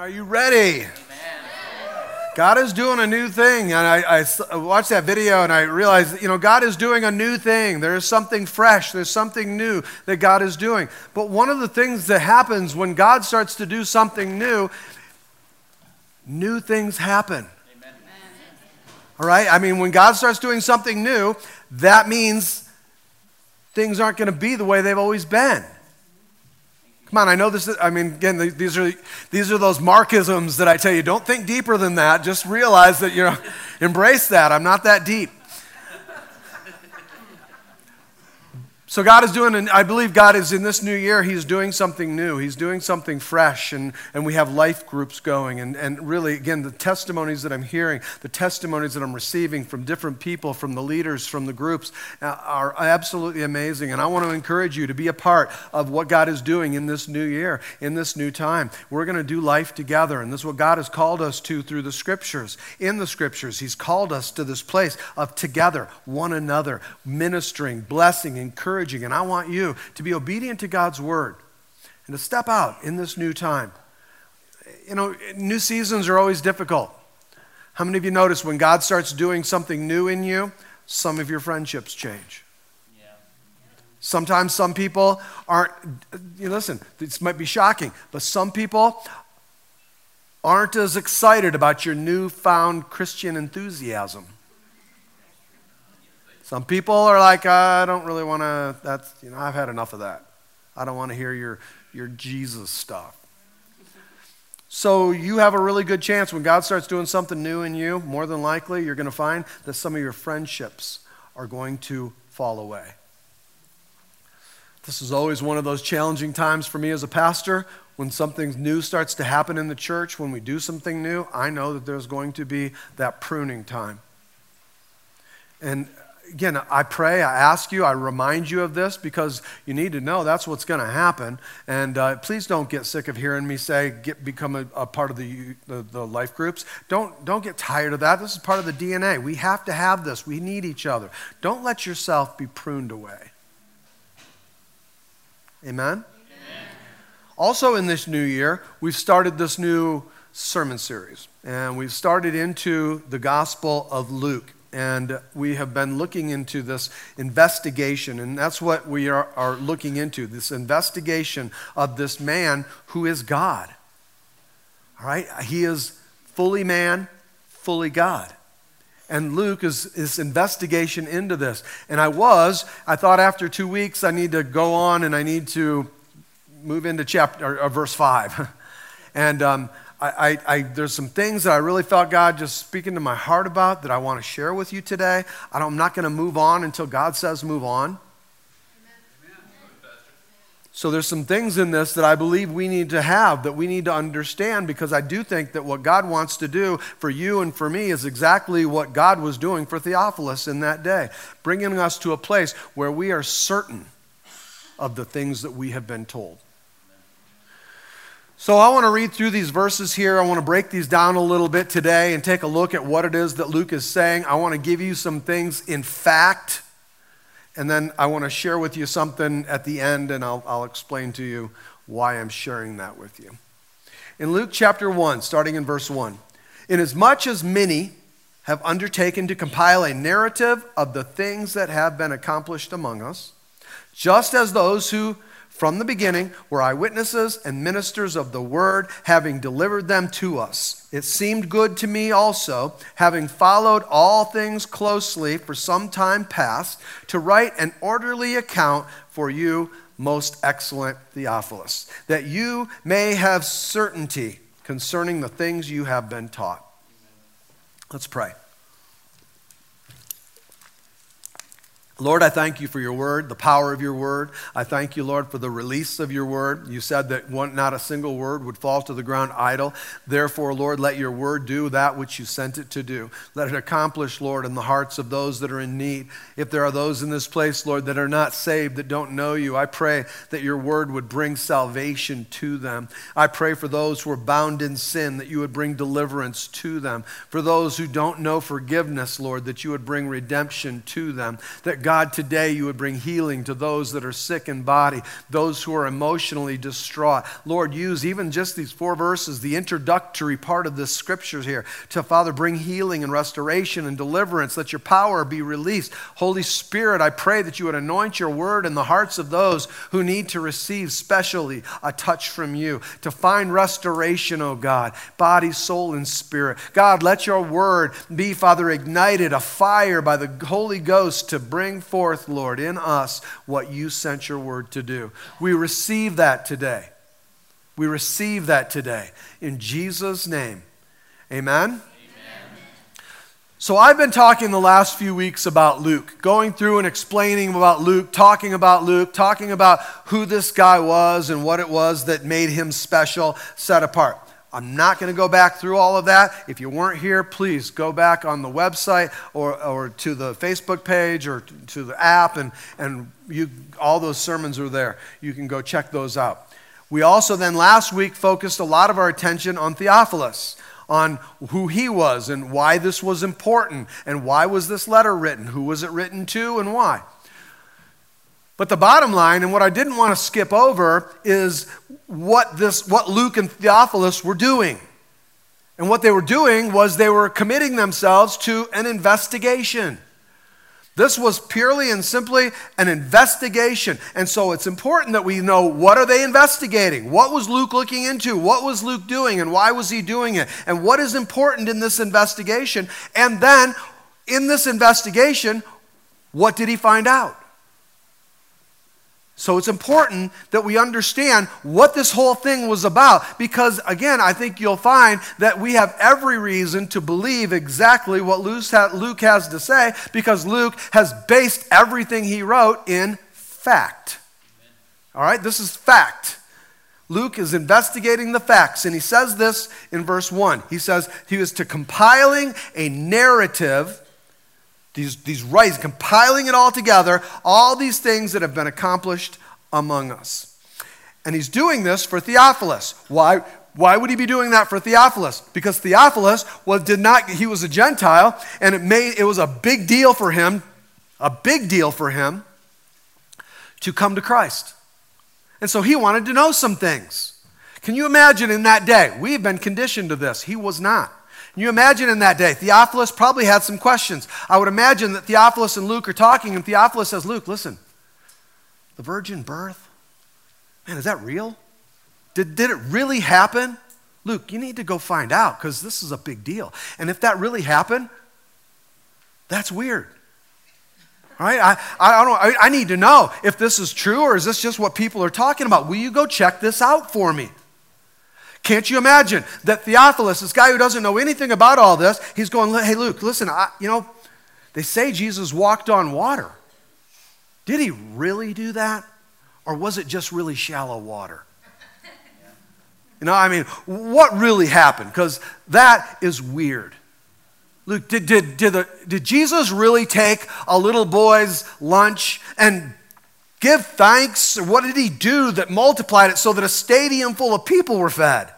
Are you ready? God is doing a new thing. And I, I, watched that video and I realized, you know, God is doing a new thing. There is something fresh, there's something new that God is doing. But one of the things that happens when God starts to do something new, new things happen. Amen. All right? I mean, when God starts doing something new, that means things aren't going to be the way they've always been. Come on, I know this. Is, I mean, again, these are these are those Markisms that I tell you. Don't think deeper than that. Just realize that you know, embrace that. I'm not that deep. So God is doing, and I believe God is in this new year, He's doing something new. He's doing something fresh, and, and we have life groups going. And, and really, again, the testimonies that I'm hearing, the testimonies that I'm receiving from different people, from the leaders, from the groups, uh, are absolutely amazing. And I want to encourage you to be a part of what God is doing in this new year, in this new time. We're going to do life together, and this is what God has called us to through the scriptures. In the scriptures, He's called us to this place of together, one another, ministering, blessing, encouraging encouraging, and I want you to be obedient to God's word and to step out in this new time. You know, new seasons are always difficult. How many of you notice when God starts doing something new in you, some of your friendships change? Sometimes some people aren't, you listen, this might be shocking, but some people aren't as excited about your newfound Christian enthusiasm. Some people are like, I don't really want to, that's, you know, I've had enough of that. I don't want to hear your, your Jesus stuff. So you have a really good chance when God starts doing something new in you, more than likely, you're going to find that some of your friendships are going to fall away. This is always one of those challenging times for me as a pastor. When something new starts to happen in the church, when we do something new, I know that there's going to be that pruning time. And again, I pray, I ask you, I remind you of this because you need to know that's what's going to happen. And uh, please don't get sick of hearing me say, get, become a, a part of the, the, the, life groups. Don't, don't get tired of that. This is part of the DNA. We have to have this. We need each other. Don't let yourself be pruned away. Amen? Amen. Also, in this new year, we've started this new sermon series, and we've started into the Gospel of Luke and we have been looking into this investigation, and that's what we are, are, looking into this investigation of this man who is God. All right? He is fully man, fully God. And Luke is this investigation into this. And I was, I thought after two weeks I need to go on and I need to move into chapter or, or verse five. and um, I, I, there's some things that I really felt God just speaking to my heart about that I want to share with you today. I am not going to move on until God says move on. So there's some things in this that I believe we need to have, that we need to understand, because I do think that what God wants to do for you and for me is exactly what God was doing for Theophilus in that day, bringing us to a place where we are certain of the things that we have been told. So I want to read through these verses here. I want to break these down a little bit today and take a look at what it is that Luke is saying. I want to give you some things in fact, and then I want to share with you something at the end, and I'll, I'll explain to you why I'm sharing that with you. In Luke chapter 1, starting in verse 1, inasmuch as many have undertaken to compile a narrative of the things that have been accomplished among us, just as those who from the beginning were eyewitnesses and ministers of the word, having delivered them to us. It seemed good to me also, having followed all things closely for some time past, to write an orderly account for you, most excellent Theophilus, that you may have certainty concerning the things you have been taught. Let's pray. Lord, I thank you for your word, the power of your word. I thank you, Lord, for the release of your word. You said that one, not a single word would fall to the ground idle. Therefore, Lord, let your word do that which you sent it to do. Let it accomplish, Lord, in the hearts of those that are in need. If there are those in this place, Lord, that are not saved, that don't know you, I pray that your word would bring salvation to them. I pray for those who are bound in sin, that you would bring deliverance to them. For those who don't know forgiveness, Lord, that you would bring redemption to them. That God God, today you would bring healing to those that are sick in body, those who are emotionally distraught. Lord, use even just these four verses, the introductory part of this scripture here, to Father, bring healing and restoration and deliverance. Let your power be released. Holy Spirit, I pray that you would anoint your word in the hearts of those who need to receive specially a touch from you, to find restoration, oh God, body, soul, and spirit. God, let your word be, Father, ignited, a fire by the Holy Ghost to bring forth, Lord, in us what you sent your word to do. We receive that today. We receive that today. In Jesus' name. Amen. So, I've been talking the last few weeks about Luke, going through and explaining about Luke, talking about Luke, talking about who this guy was and what it was that made him special, set apart. I'm not going to go back through all of that. If you weren't here, please go back on the website or, or to the Facebook page or to the app, and, and you, all those sermons are there. You can go check those out. We also then last week focused a lot of our attention on Theophilus on who he was and why this was important and why was this letter written, who was it written to, and why. But the bottom line, and what I didn't want to skip over, is what, this, what Luke and Theophilus were doing. And what they were doing was they were committing themselves to an investigation. This was purely and simply an investigation. And so it's important that we know what are they investigating? What was Luke looking into? What was Luke doing and why was he doing it? And what is important in this investigation? And then in this investigation, what did he find out? So it's important that we understand what this whole thing was about because, again, I think you'll find that we have every reason to believe exactly what Luke has to say because Luke has based everything he wrote in fact. All right, this is fact. Luke is investigating the facts, and he says this in verse 1. He says he was to compiling a narrative these, these writings, compiling it all together, all these things that have been accomplished among us. And he's doing this for Theophilus. Why? Why would he be doing that for Theophilus? Because Theophilus was did not he was a Gentile and it made it was a big deal for him, a big deal for him to come to Christ. And so he wanted to know some things. Can you imagine in that day? We've been conditioned to this. He was not. You imagine in that day? Theophilus probably had some questions. I would imagine that Theophilus and Luke are talking, and Theophilus says, Luke, listen, the virgin birth, man, is that real? Did, did it really happen? Luke, you need to go find out because this is a big deal. And if that really happened, that's weird. All right, I, I, don't, I, I need to know if this is true or is this just what people are talking about. Will you go check this out for me? Can't you imagine that Theophilus, this guy who doesn't know anything about all this, he's going, hey, Luke, listen, I, you know, they say Jesus walked on water. Did he really do that? Or was it just really shallow water? You know, I mean, what really happened? Because that is weird. Luke, did, did, did, the, did Jesus really take a little boy's lunch and give thanks? What did he do that multiplied it so that a stadium full of people were fed?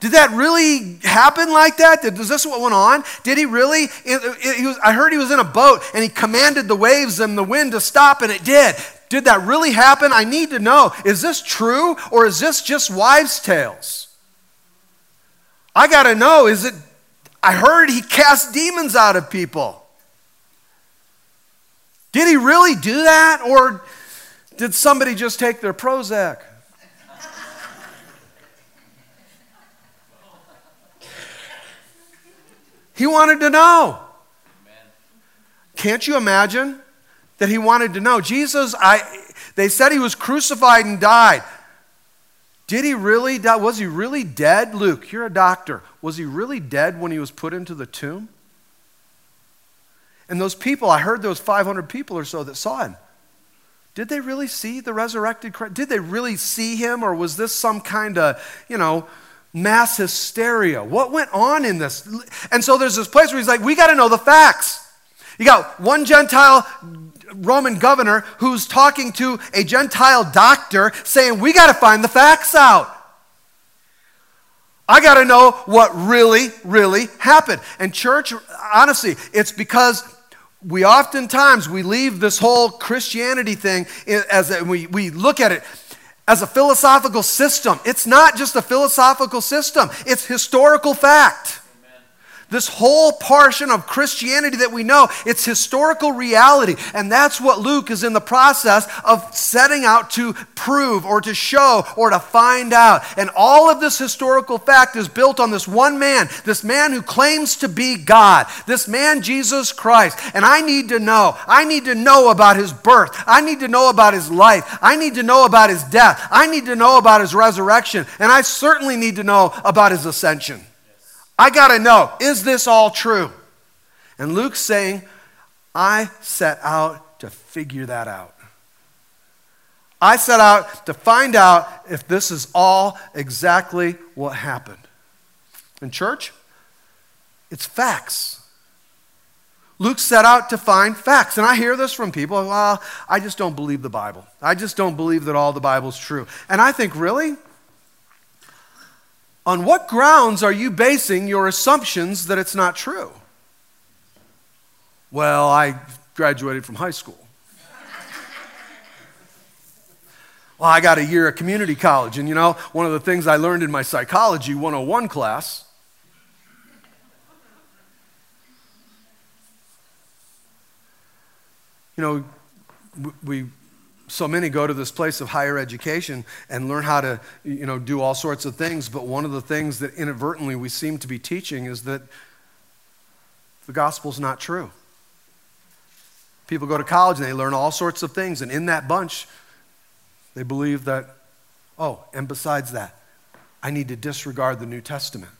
Did that really happen like that? Did, is this what went on? Did he really? It, it, he was, I heard he was in a boat and he commanded the waves and the wind to stop, and it did. Did that really happen? I need to know. Is this true or is this just wives' tales? I got to know. Is it? I heard he cast demons out of people. Did he really do that? Or did somebody just take their Prozac? he wanted to know. Can't you imagine that he wanted to know? Jesus, I, they said he was crucified and died. Did he really die? Was he really dead? Luke, you're a doctor. Was he really dead when he was put into the tomb? And those people, I heard those 500 people or so that saw him. Did they really see the resurrected Christ? Did they really see him, or was this some kind of, you know, mass hysteria? What went on in this? And so there's this place where he's like, we got to know the facts. You got one Gentile Roman governor who's talking to a Gentile doctor saying, we got to find the facts out. I got to know what really, really happened. And, church, honestly, it's because we oftentimes we leave this whole Christianity thing as a, we, we look at it as a philosophical system. It's not just a philosophical system, it's historical fact. This whole portion of Christianity that we know, it's historical reality. And that's what Luke is in the process of setting out to prove or to show or to find out. And all of this historical fact is built on this one man, this man who claims to be God, this man, Jesus Christ. And I need to know. I need to know about his birth. I need to know about his life. I need to know about his death. I need to know about his resurrection. And I certainly need to know about his ascension. I got to know, is this all true? And Luke's saying, I set out to figure that out. I set out to find out if this is all exactly what happened. In church, it's facts. Luke set out to find facts. And I hear this from people well, I just don't believe the Bible. I just don't believe that all the Bible's true. And I think, really? On what grounds are you basing your assumptions that it's not true? Well, I graduated from high school. well, I got a year at community college, and you know, one of the things I learned in my psychology 101 class you know, we so many go to this place of higher education and learn how to you know do all sorts of things but one of the things that inadvertently we seem to be teaching is that the gospel's not true. People go to college and they learn all sorts of things and in that bunch they believe that oh and besides that i need to disregard the new testament.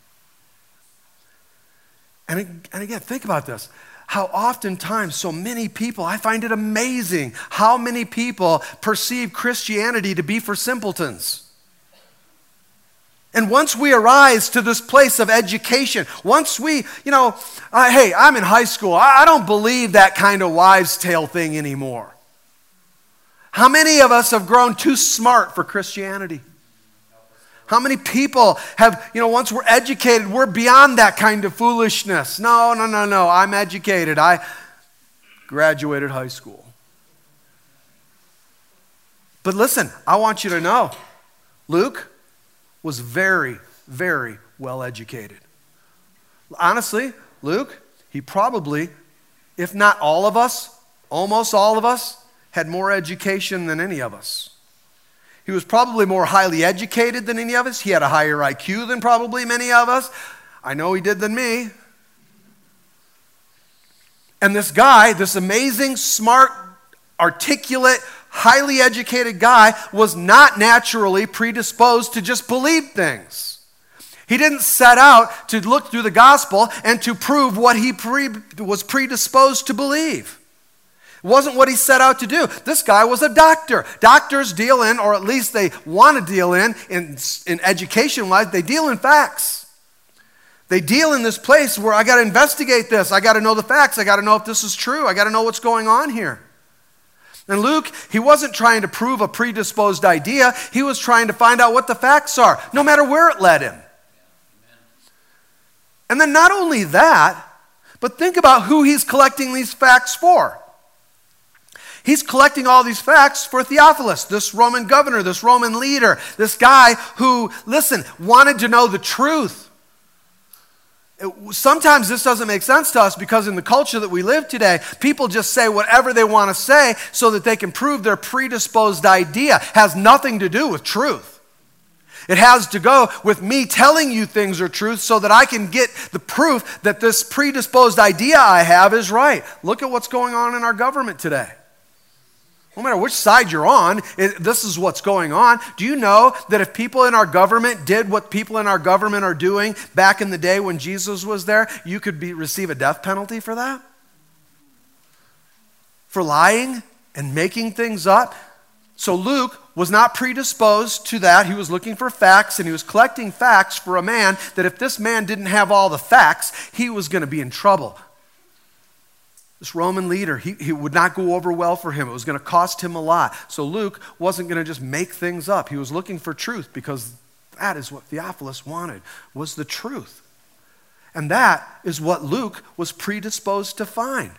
And, and again think about this how oftentimes so many people, I find it amazing how many people perceive Christianity to be for simpletons. And once we arise to this place of education, once we, you know, uh, hey, I'm in high school, I, I don't believe that kind of wives' tale thing anymore. How many of us have grown too smart for Christianity? How many people have, you know, once we're educated, we're beyond that kind of foolishness? No, no, no, no. I'm educated. I graduated high school. But listen, I want you to know Luke was very, very well educated. Honestly, Luke, he probably, if not all of us, almost all of us, had more education than any of us. He was probably more highly educated than any of us. He had a higher IQ than probably many of us. I know he did than me. And this guy, this amazing, smart, articulate, highly educated guy, was not naturally predisposed to just believe things. He didn't set out to look through the gospel and to prove what he pre- was predisposed to believe wasn't what he set out to do. This guy was a doctor. Doctors deal in, or at least they want to deal in, in, in education wise, they deal in facts. They deal in this place where I got to investigate this. I got to know the facts. I got to know if this is true. I got to know what's going on here. And Luke, he wasn't trying to prove a predisposed idea, he was trying to find out what the facts are, no matter where it led him. And then not only that, but think about who he's collecting these facts for. He's collecting all these facts for Theophilus, this Roman governor, this Roman leader, this guy who, listen, wanted to know the truth. Sometimes this doesn't make sense to us because in the culture that we live today, people just say whatever they want to say so that they can prove their predisposed idea. It has nothing to do with truth. It has to go with me telling you things are truth so that I can get the proof that this predisposed idea I have is right. Look at what's going on in our government today. No matter which side you're on, it, this is what's going on. Do you know that if people in our government did what people in our government are doing back in the day when Jesus was there, you could be, receive a death penalty for that? For lying and making things up? So Luke was not predisposed to that. He was looking for facts and he was collecting facts for a man that if this man didn't have all the facts, he was going to be in trouble. This Roman leader, he, he would not go over well for him. It was going to cost him a lot. So Luke wasn't going to just make things up. He was looking for truth because that is what Theophilus wanted, was the truth. And that is what Luke was predisposed to find.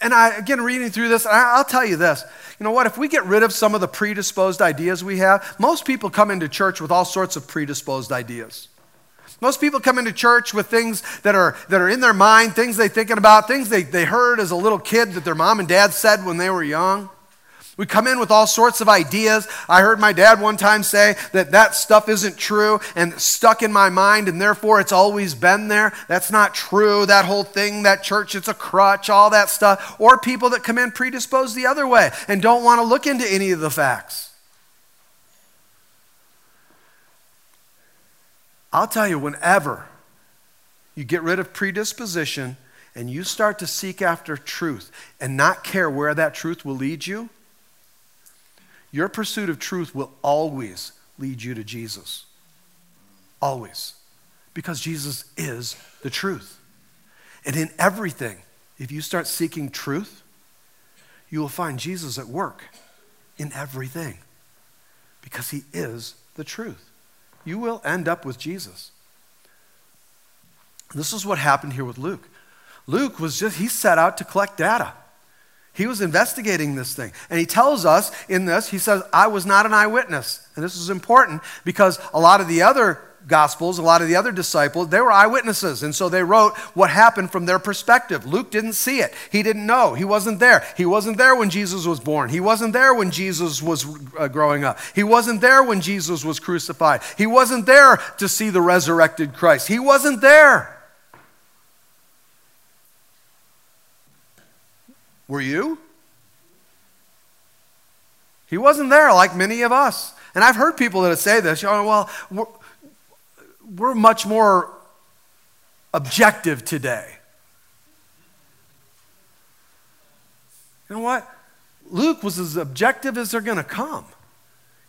and I, again, reading through this, I'll tell you this. You know what? If we get rid of some of the predisposed ideas we have, most people come into church with all sorts of predisposed ideas. Most people come into church with things that are, that are in their mind, things they're thinking about, things they, they heard as a little kid that their mom and dad said when they were young. We come in with all sorts of ideas. I heard my dad one time say that that stuff isn't true and stuck in my mind, and therefore it's always been there. That's not true. That whole thing, that church, it's a crutch, all that stuff. Or people that come in predisposed the other way and don't want to look into any of the facts. I'll tell you, whenever you get rid of predisposition and you start to seek after truth and not care where that truth will lead you, your pursuit of truth will always lead you to Jesus. Always. Because Jesus is the truth. And in everything, if you start seeking truth, you will find Jesus at work in everything because he is the truth. You will end up with Jesus. This is what happened here with Luke. Luke was just, he set out to collect data. He was investigating this thing. And he tells us in this, he says, I was not an eyewitness. And this is important because a lot of the other gospels, a lot of the other disciples, they were eyewitnesses. And so they wrote what happened from their perspective. Luke didn't see it. He didn't know. He wasn't there. He wasn't there when Jesus was born. He wasn't there when Jesus was uh, growing up. He wasn't there when Jesus was crucified. He wasn't there to see the resurrected Christ. He wasn't there. Were you? He wasn't there like many of us. And I've heard people that say this, you know, well, we're, we're much more objective today. You know what? Luke was as objective as they're going to come.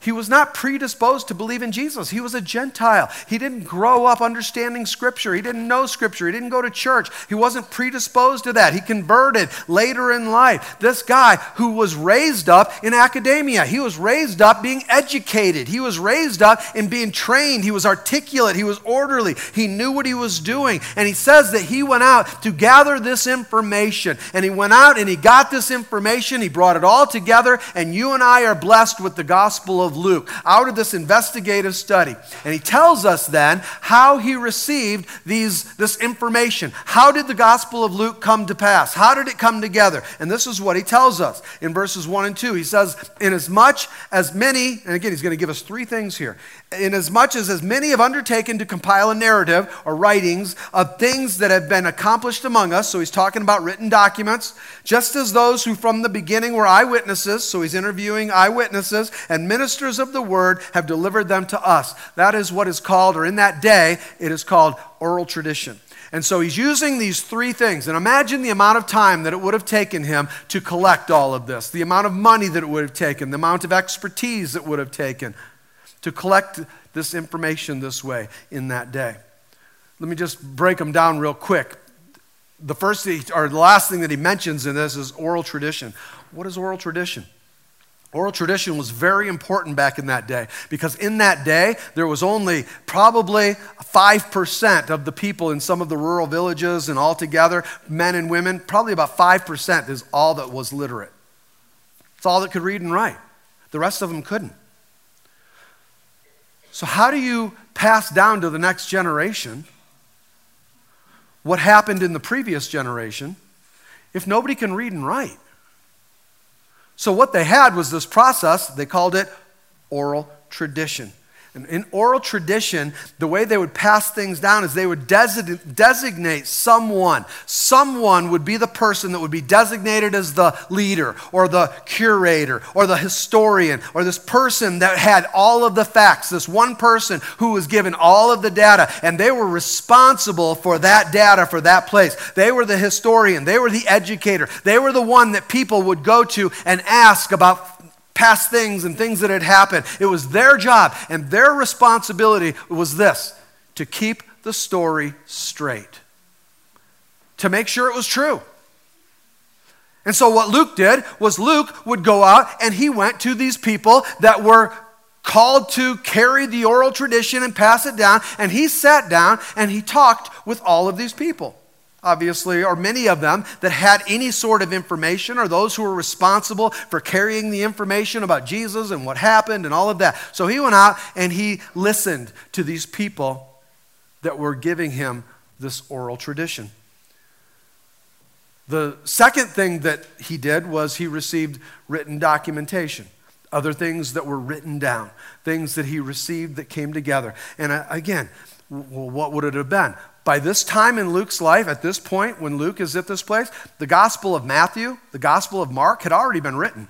He was not predisposed to believe in Jesus. He was a Gentile. He didn't grow up understanding Scripture. He didn't know Scripture. He didn't go to church. He wasn't predisposed to that. He converted later in life. This guy who was raised up in academia, he was raised up being educated. He was raised up in being trained. He was articulate. He was orderly. He knew what he was doing. And he says that he went out to gather this information. And he went out and he got this information. He brought it all together. And you and I are blessed with the gospel of Luke out of this investigative study. And he tells us then how he received these, this information. How did the Gospel of Luke come to pass? How did it come together? And this is what he tells us in verses 1 and 2. He says, Inasmuch as many, and again, he's going to give us three things here. Inasmuch as as many have undertaken to compile a narrative or writings of things that have been accomplished among us, so he's talking about written documents, just as those who from the beginning were eyewitnesses, so he's interviewing eyewitnesses, and ministers ministers of the word have delivered them to us. That is what is called, or in that day, it is called oral tradition. And so he's using these three things. And imagine the amount of time that it would have taken him to collect all of this, the amount of money that it would have taken, the amount of expertise it would have taken to collect this information this way in that day. Let me just break them down real quick. The first or the last thing that he mentions in this is oral tradition. What is oral tradition? Oral tradition was very important back in that day because in that day, there was only probably 5% of the people in some of the rural villages and altogether, men and women, probably about 5% is all that was literate. It's all that could read and write. The rest of them couldn't. So, how do you pass down to the next generation what happened in the previous generation if nobody can read and write? So, what they had was this process, they called it oral tradition. And in oral tradition, the way they would pass things down is they would designate someone. Someone would be the person that would be designated as the leader or the curator or the historian or this person that had all of the facts. This one person who was given all of the data and they were responsible for that data for that place. They were the historian, they were the educator, they were the one that people would go to and ask about past things and things that had happened. It was their job, and their responsibility was this to keep the story straight, to make sure it was true. And so, what Luke did was Luke would go out and he went to these people that were called to carry the oral tradition and pass it down. And he sat down and he talked with all of these people. Obviously, or many of them, that had any sort of information, or those who were responsible for carrying the information about Jesus and what happened and all of that. So he went out and he listened to these people that were giving him this oral tradition. The second thing that he did was he received written documentation, other things that were written down, things that he received that came together. And uh, again, well, what would it have been? By this time in Luke's life, at this point, when Luke is at this place, the Gospel of Matthew, the Gospel of Mark had already been written.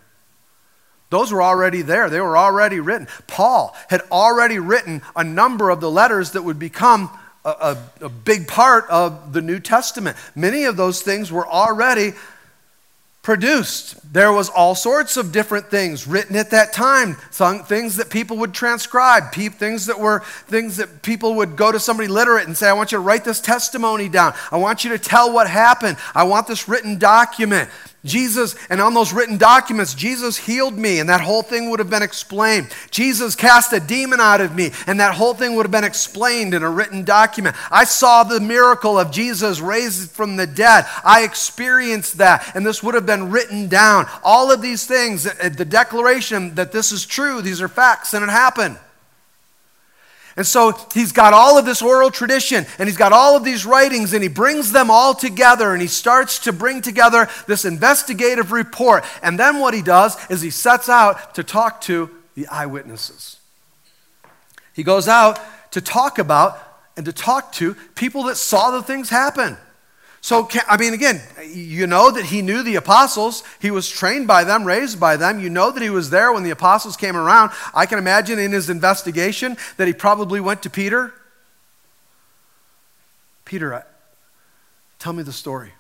Those were already there, they were already written. Paul had already written a number of the letters that would become a, a, a big part of the New Testament. Many of those things were already produced. There was all sorts of different things written at that time. Some things that people would transcribe, things that were things that people would go to somebody literate and say, "I want you to write this testimony down. I want you to tell what happened. I want this written document." Jesus, and on those written documents, Jesus healed me, and that whole thing would have been explained. Jesus cast a demon out of me, and that whole thing would have been explained in a written document. I saw the miracle of Jesus raised from the dead. I experienced that, and this would have been written down. All of these things, uh, the declaration that this is true, these are facts, and it happened. And so he's got all of this oral tradition and he's got all of these writings and he brings them all together and he starts to bring together this investigative report. And then what he does is he sets out to talk to the eyewitnesses. He goes out to talk about and to talk to people that saw the things happen. So, I mean, again, you know that he knew the apostles. He was trained by them, raised by them. You know that he was there when the apostles came around. I can imagine in his investigation that he probably went to Peter. Peter, uh, tell me the story.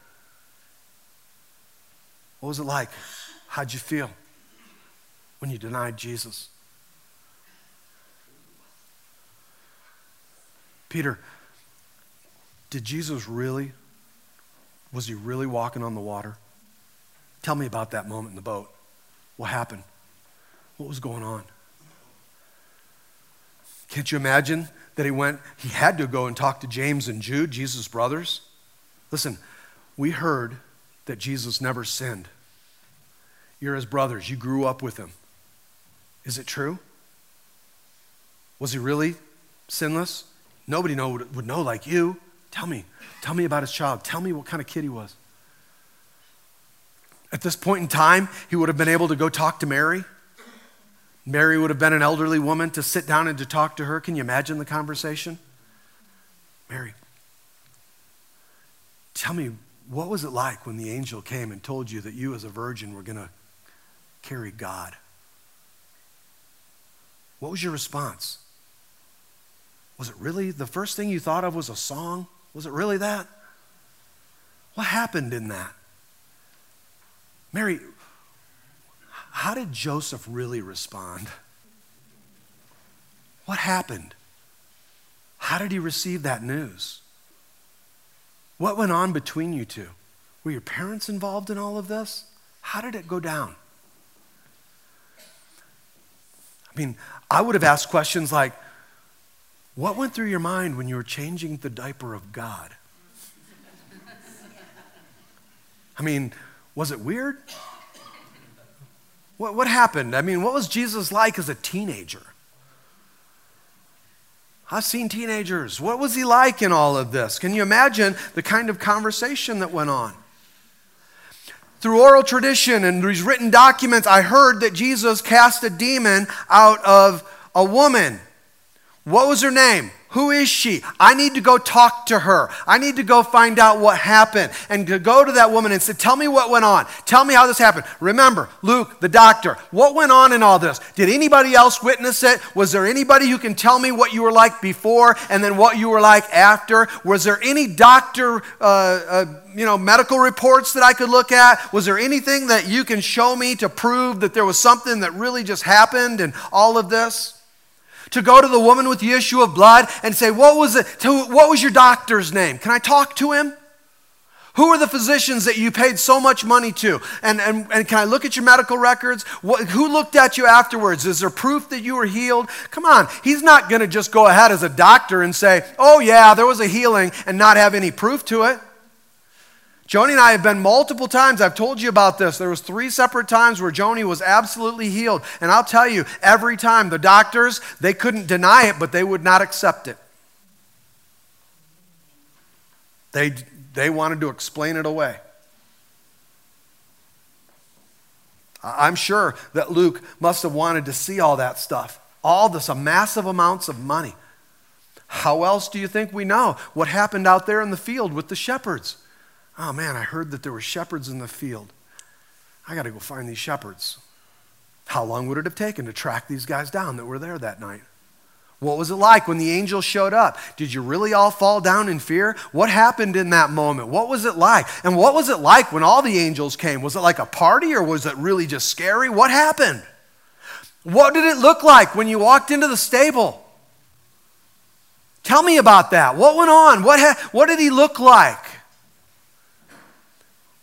What was it like? How'd you feel when you denied Jesus? Peter, did Jesus really was he really walking on the water? Tell me about that moment in the boat. What happened? What was going on? Can't you imagine that he went, he had to go and talk to James and Jude, Jesus' brothers? Listen, we heard that Jesus never sinned. You're his brothers, you grew up with him. Is it true? Was he really sinless? Nobody know, would know like you. Tell me. Tell me about his child. Tell me what kind of kid he was. At this point in time, he would have been able to go talk to Mary. Mary would have been an elderly woman to sit down and to talk to her. Can you imagine the conversation? Mary, tell me, what was it like when the angel came and told you that you as a virgin were going to carry God? What was your response? Was it really the first thing you thought of was a song? Was it really that? What happened in that? Mary, how did Joseph really respond? What happened? How did he receive that news? What went on between you two? Were your parents involved in all of this? How did it go down? I mean, I would have asked questions like, what went through your mind when you were changing the diaper of God? I mean, was it weird? What, what happened? I mean, what was Jesus like as a teenager? I've seen teenagers. What was he like in all of this? Can you imagine the kind of conversation that went on? Through oral tradition and these written documents, I heard that Jesus cast a demon out of a woman. What was her name? Who is she? I need to go talk to her. I need to go find out what happened and to go to that woman and say, Tell me what went on. Tell me how this happened. Remember, Luke, the doctor, what went on in all this? Did anybody else witness it? Was there anybody who can tell me what you were like before and then what you were like after? Was there any doctor, uh, uh, you know, medical reports that I could look at? Was there anything that you can show me to prove that there was something that really just happened and all of this? To go to the woman with the issue of blood and say, What was, it, to, what was your doctor's name? Can I talk to him? Who are the physicians that you paid so much money to? And, and, and can I look at your medical records? What, who looked at you afterwards? Is there proof that you were healed? Come on, he's not going to just go ahead as a doctor and say, oh, yeah, there was a healing and not have any proof to it. Joni and I have been multiple times. I've told you about this. There was three separate times where Joni was absolutely healed. And I'll tell you, every time the doctors, they couldn't deny it, but they would not accept it. They, they wanted to explain it away. I'm sure that Luke must have wanted to see all that stuff, all this massive amounts of money. How else do you think we know what happened out there in the field with the shepherds? Oh man, I heard that there were shepherds in the field. I got to go find these shepherds. How long would it have taken to track these guys down that were there that night? What was it like when the angel showed up? Did you really all fall down in fear? What happened in that moment? What was it like? And what was it like when all the angels came? Was it like a party or was it really just scary? What happened? What did it look like when you walked into the stable? Tell me about that. What went on? What, ha- what did he look like?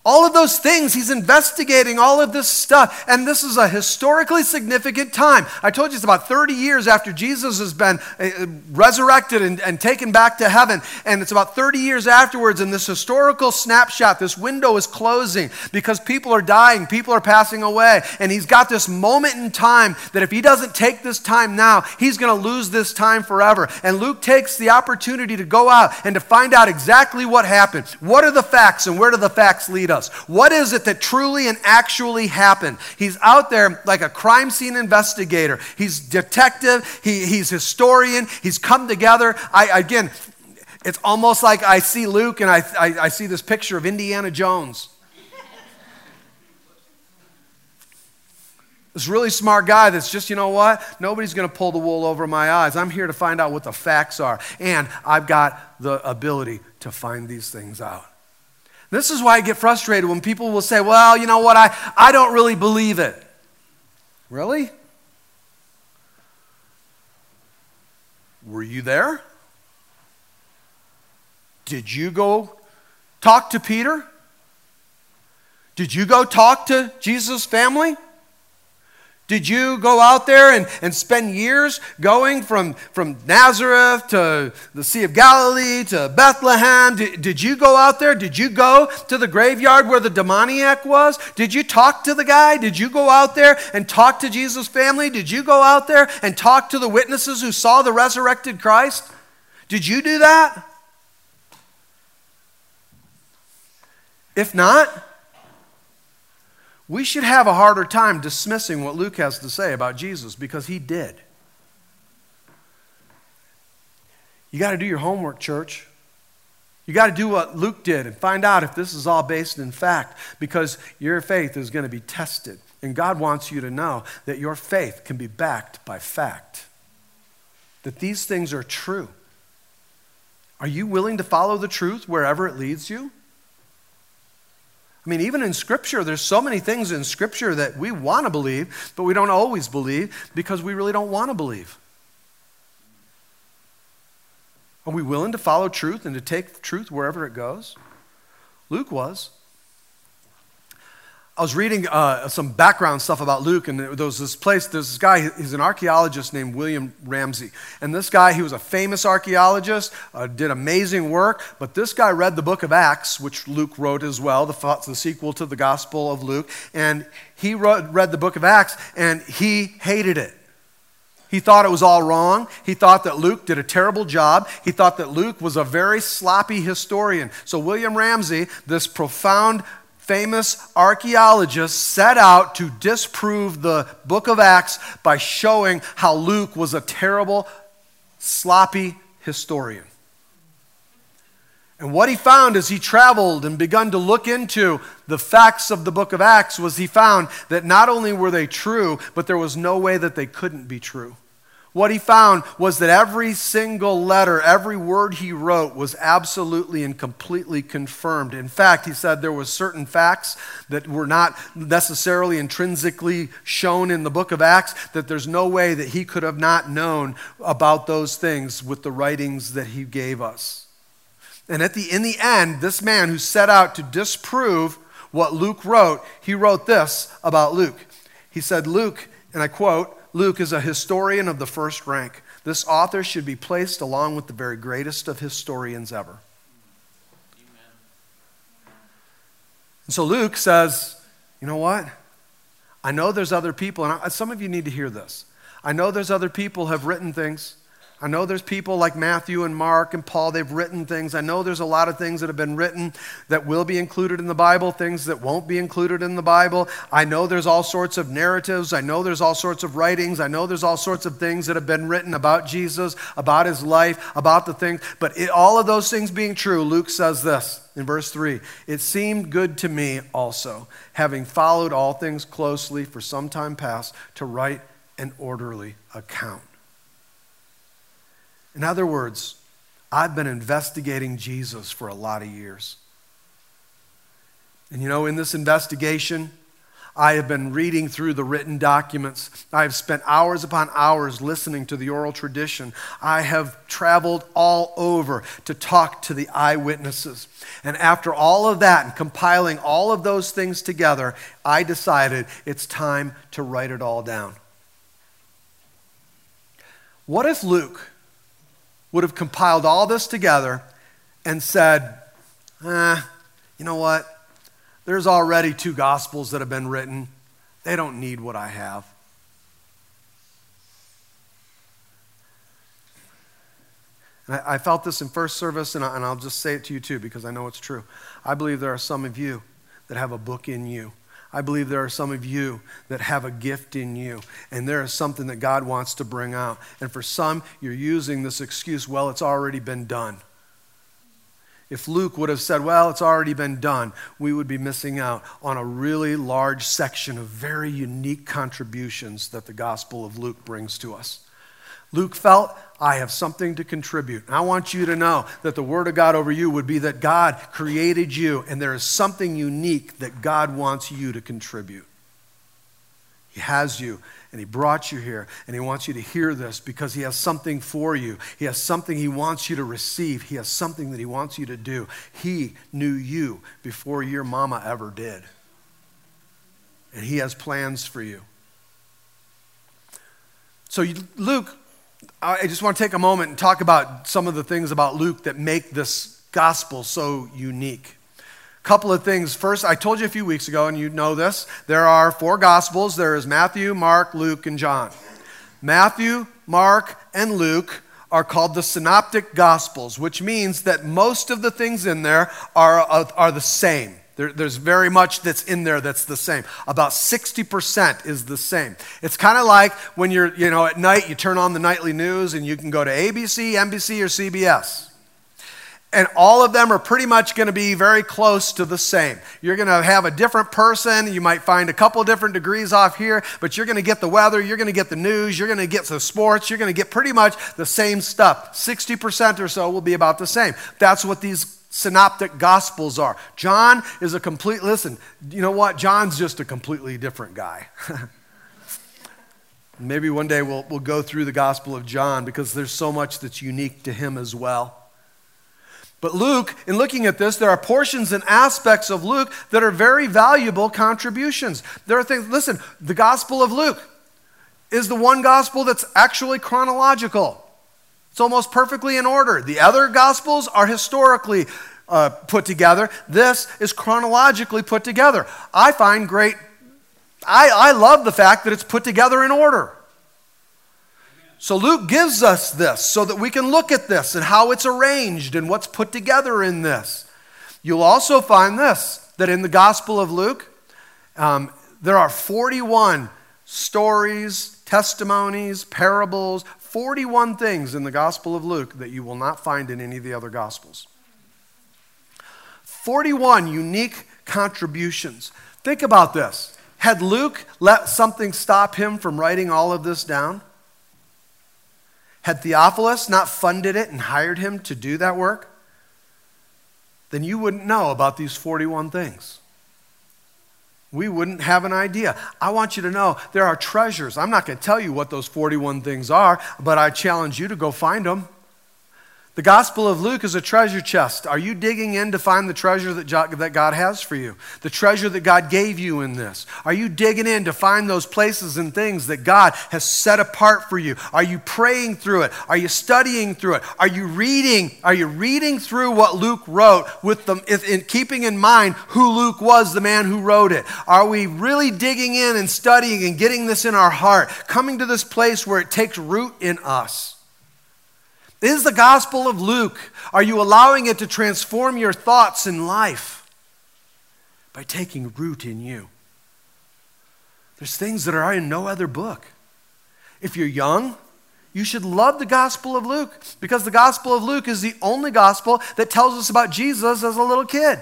All of those things, he's investigating all of this stuff. And this is a historically significant time. I told you it's about 30 years after Jesus has been uh, resurrected and, and taken back to heaven. And it's about 30 years afterwards, and this historical snapshot, this window is closing because people are dying, people are passing away. And he's got this moment in time that if he doesn't take this time now, he's going to lose this time forever. And Luke takes the opportunity to go out and to find out exactly what happened. What are the facts, and where do the facts lead us? What is it that truly and actually happened? He's out there like a crime scene investigator. He's detective, he, he's historian, he's come together. I, again, it's almost like I see Luke and I, I, I see this picture of Indiana Jones. This really smart guy that's just, you know what? Nobody's going to pull the wool over my eyes. I'm here to find out what the facts are. And I've got the ability to find these things out. This is why I get frustrated when people will say, well, you know what, I, I don't really believe it. Really? Were you there? Did you go talk to Peter? Did you go talk to Jesus' family? Did you go out there and, and spend years going from, from Nazareth to the Sea of Galilee to Bethlehem? Did, did you go out there? Did you go to the graveyard where the demoniac was? Did you talk to the guy? Did you go out there and talk to Jesus' family? Did you go out there and talk to the witnesses who saw the resurrected Christ? Did you do that? If not, we should have a harder time dismissing what Luke has to say about Jesus because he did. You got to do your homework, church. You got to do what Luke did and find out if this is all based in fact because your faith is going to be tested. And God wants you to know that your faith can be backed by fact, that these things are true. Are you willing to follow the truth wherever it leads you? I mean, even in Scripture, there's so many things in Scripture that we want to believe, but we don't always believe because we really don't want to believe. Are we willing to follow truth and to take truth wherever it goes? Luke was. I was reading uh, some background stuff about Luke, and there was this place, there's this guy, he's an archaeologist named William Ramsay. And this guy, he was a famous archaeologist, uh, did amazing work, but this guy read the book of Acts, which Luke wrote as well, the, the sequel to the Gospel of Luke. And he wrote, read the book of Acts, and he hated it. He thought it was all wrong. He thought that Luke did a terrible job. He thought that Luke was a very sloppy historian. So, William Ramsay, this profound famous archaeologists set out to disprove the book of Acts by showing how Luke was a terrible, sloppy historian. And what he found as he traveled and begun to look into the facts of the book of Acts was he found that not only were they true, but there was no way that they couldn't be true. What he found was that every single letter, every word he wrote was absolutely and completely confirmed. In fact, he said there were certain facts that were not necessarily intrinsically shown in the book of Acts that there's no way that he could have not known about those things with the writings that he gave us. And at the in the end, this man who set out to disprove what Luke wrote, he wrote this about Luke. He said, Luke, and I quote, Luke is a historian of the first rank. This author should be placed along with the very greatest of historians ever. Amen. And so Luke says, you know what? I know there's other people, and I, some of you need to hear this. I know there's other people have written things. I know there's people like Matthew and Mark and Paul, they've written things. I know there's a lot of things that have been written that will be included in the Bible, things that won't be included in the Bible. I know there's all sorts of narratives. I know there's all sorts of writings. I know there's all sorts of things that have been written about Jesus, about his life, about the things. But it, all of those things being true, Luke says this in verse 3 It seemed good to me also, having followed all things closely for some time past, to write an orderly account. In other words, I've been investigating Jesus for a lot of years. And you know, in this investigation, I have been reading through the written documents. I have spent hours upon hours listening to the oral tradition. I have traveled all over to talk to the eyewitnesses. And after all of that and compiling all of those things together, I decided it's time to write it all down. What if Luke would have compiled all this together and said, eh, you know what? There's already two gospels that have been written. They don't need what I have. And I, I felt this in first service, and, I, and I'll just say it to you too because I know it's true. I believe there are some of you that have a book in you. I believe there are some of you that have a gift in you, and there is something that God wants to bring out. And for some, you're using this excuse, well, it's already been done. If Luke would have said, well, it's already been done, we would be missing out on a really large section of very unique contributions that the Gospel of Luke brings to us. Luke felt, I have something to contribute. And I want you to know that the word of God over you would be that God created you, and there is something unique that God wants you to contribute. He has you, and He brought you here, and He wants you to hear this because He has something for you. He has something He wants you to receive. He has something that He wants you to do. He knew you before your mama ever did, and He has plans for you. So, Luke, I just want to take a moment and talk about some of the things about Luke that make this gospel so unique A couple of things. First, I told you a few weeks ago, and you know this, there are four gospels there is Matthew, Mark, Luke, and John. Matthew, Mark, and Luke are called the synoptic gospels, which means that most of the things in there are, are the same. There, there's very much that's in there that's the same. About 60% is the same. It's kind of like when you're, you know, at night, you turn on the nightly news and you can go to ABC, NBC, or CBS and all of them are pretty much going to be very close to the same. You're going to have a different person. You might find a couple different degrees off here, but you're going to get the weather, you're going to get the news, you're going to get the sports, you're going to get pretty much the same stuff. 60% or so will be about the same. That's what these synoptic gospels are. John is a complete, listen, you know what? John's just a completely different guy. Maybe one day we'll, we'll go through the Gospel of John because there's so much that's unique to him as well. But Luke, in looking at this, there are portions and aspects of Luke that are very valuable contributions. There are things, listen, the Gospel of Luke is the one gospel that's actually chronological. It's almost perfectly in order. The other gospels are historically uh, put together. This is chronologically put together. I find great, I, I love the fact that it's put together in order. So Luke gives us this so that we can look at this and how it's arranged and what's put together in this. You'll also find this that in the Gospel of Luke, um, there are 41 stories, testimonies, parables, 41 things in the Gospel of Luke that you will not find in any of the other Gospels. 41 unique contributions. Think about this. Had Luke let something stop him from writing all of this down? Had Theophilus not funded it and hired him to do that work, then you wouldn't know about these 41 things. We wouldn't have an idea. I want you to know there are treasures. I'm not going to tell you what those 41 things are, but I challenge you to go find them. The Gospel of Luke is a treasure chest. Are you digging in to find the treasure that, God has for you? The treasure that God gave you in this? Are you digging in to find those places and things that God has set apart for you? Are you praying through it? Are you studying through it? Are you reading? Are you reading through what Luke wrote with them in keeping in mind who Luke was, the man who wrote it? Are we really digging in and studying and getting this in our heart, coming to this place where it takes root in us? Is the Gospel of Luke. Are you allowing it to transform your thoughts in life by taking root in you? There's things that are in no other book. If you're young, you should love the Gospel of Luke because the Gospel of Luke is the only gospel that tells us about Jesus as a little kid.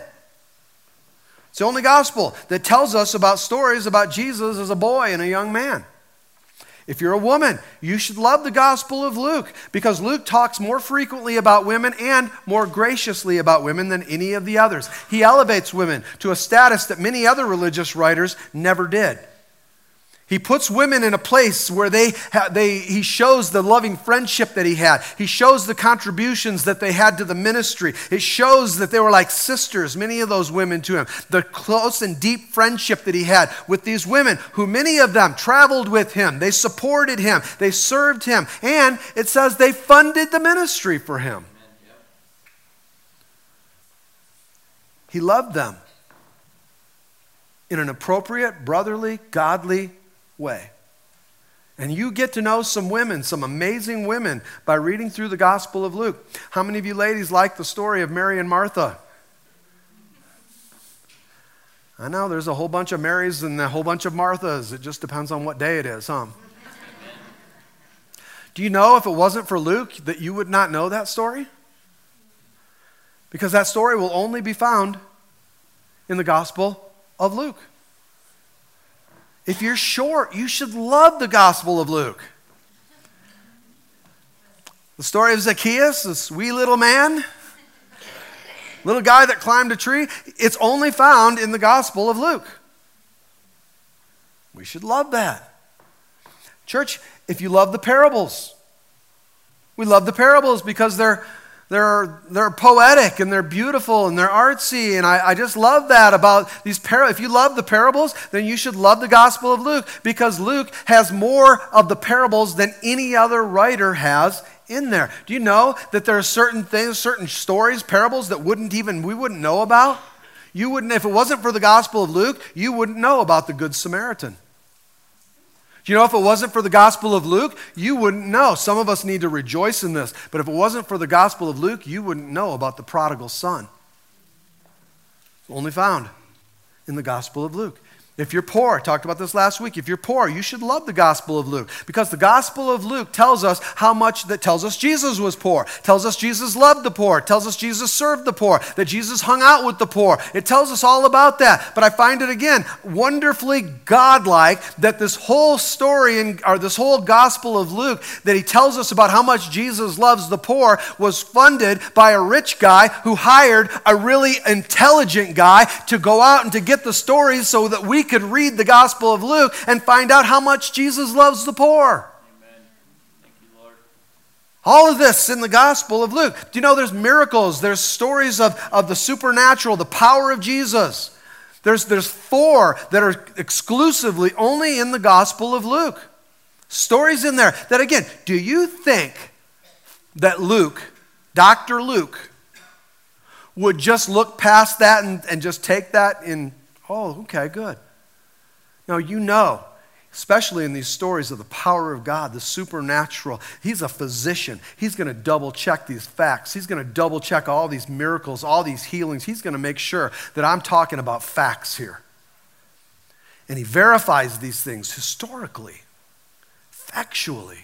It's the only gospel that tells us about stories about Jesus as a boy and a young man. If you're a woman, you should love the Gospel of Luke because Luke talks more frequently about women and more graciously about women than any of the others. He elevates women to a status that many other religious writers never did. He puts women in a place where they, they, he shows the loving friendship that he had. He shows the contributions that they had to the ministry. It shows that they were like sisters, many of those women to him. The close and deep friendship that he had with these women, who many of them traveled with him. They supported him, they served him, and it says they funded the ministry for him. He loved them in an appropriate, brotherly, godly way. And you get to know some women, some amazing women, by reading through the Gospel of Luke. How many of you ladies like the story of Mary and Martha? I know there's a whole bunch of Marys and a whole bunch of Marthas. It just depends on what day it is, huh? Do you know if it wasn't for Luke that you would not know that story? Because that story will only be found in the Gospel of Luke. If you're short, you should love the Gospel of Luke. The story of Zacchaeus, this wee little man, little guy that climbed a tree, it's only found in the Gospel of Luke. We should love that. Church, if you love the parables, we love the parables because they're they're, they're poetic and they're beautiful and they're artsy. And I, I just love that about these parables. If you love the parables, then you should love the Gospel of Luke because Luke has more of the parables than any other writer has in there. Do you know that there are certain things, certain stories, parables that wouldn't even, we wouldn't know about? You wouldn't, if it wasn't for the Gospel of Luke, you wouldn't know about the Good Samaritan. You know if it wasn't for the Gospel of Luke, you wouldn't know. Some of us need to rejoice in this. But if it wasn't for the Gospel of Luke, you wouldn't know about the prodigal son. Only found in the Gospel of Luke. If you're poor, I talked about this last week. If you're poor, you should love the Gospel of Luke because the Gospel of Luke tells us how much that tells us Jesus was poor, tells us Jesus loved the poor, tells us Jesus served the poor, that Jesus hung out with the poor. It tells us all about that. But I find it again wonderfully godlike that this whole story in, or this whole Gospel of Luke that he tells us about how much Jesus loves the poor was funded by a rich guy who hired a really intelligent guy to go out and to get the stories so that we could read the Gospel of Luke and find out how much Jesus loves the poor. All of this in the Gospel of Luke. Do you know there's miracles, there's stories of, of the supernatural, the power of Jesus. There's, there's four that are exclusively only in the Gospel of Luke. Stories in there that, again, do you think that Luke, Dr. Luke, would just look past that and, and just take that in, oh, okay, good. Now, you know, especially in these stories of the power of God, the supernatural, he's a physician. He's going to double check these facts. He's going to double check all these miracles, all these healings. He's going to make sure that I'm talking about facts here. And he verifies these things historically, factually.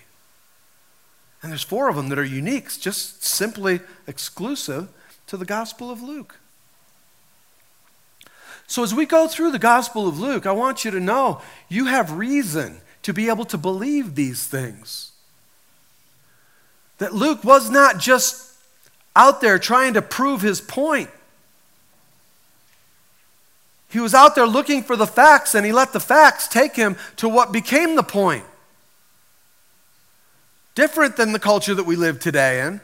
And there's four of them that are unique, just simply exclusive to the Gospel of Luke. So, as we go through the Gospel of Luke, I want you to know you have reason to be able to believe these things. That Luke was not just out there trying to prove his point. He was out there looking for the facts, and he let the facts take him to what became the point. Different than the culture that we live today in.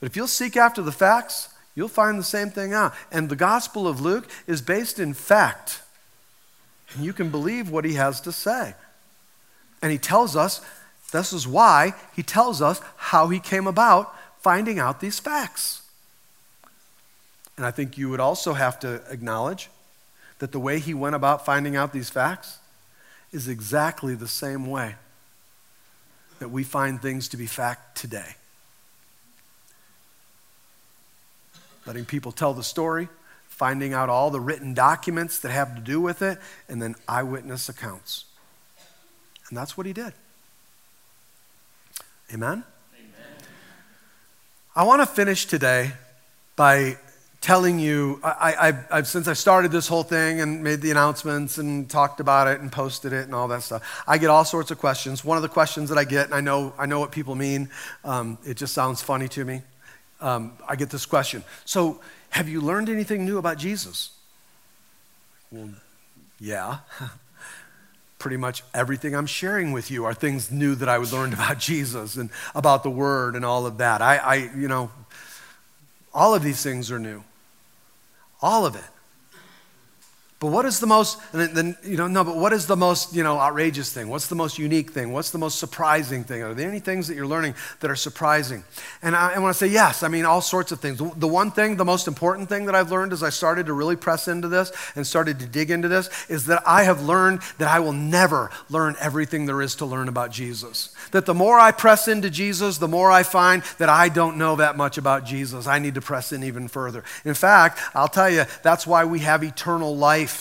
But if you'll seek after the facts, you'll find the same thing out. And the Gospel of Luke is based in fact. And you can believe what he has to say. And he tells us this is why he tells us how he came about finding out these facts. And I think you would also have to acknowledge that the way he went about finding out these facts is exactly the same way that we find things to be fact today. Letting people tell the story, finding out all the written documents that have to do with it, and then eyewitness accounts. And that's what he did. Amen? Amen. I want to finish today by telling you, I, I, I've, since I started this whole thing and made the announcements and talked about it and posted it and all that stuff, I get all sorts of questions. One of the questions that I get, and I know, I know what people mean, um, it just sounds funny to me. Um, I get this question So, have you learned anything new about Jesus? Well, yeah. Pretty much everything I'm sharing with you are things new that I learned about Jesus and about the Word and all of that. I, I you know, all of these things are new. All of it. But what is the most, then, you know, no, but what is the most, you know, outrageous thing? What's the most unique thing? What's the most surprising thing? Are there any things that you're learning that are surprising? And I, I say yes. I mean, all sorts of things. The one thing, the most important thing that I've learned as I started to really press into this and started to dig into this is that I have learned that I will never learn everything there is to learn about Jesus. That the more I press into Jesus, the more I find that I don't know that much about Jesus. I need to press in even further. In fact, I'll tell you, that's why we have eternal life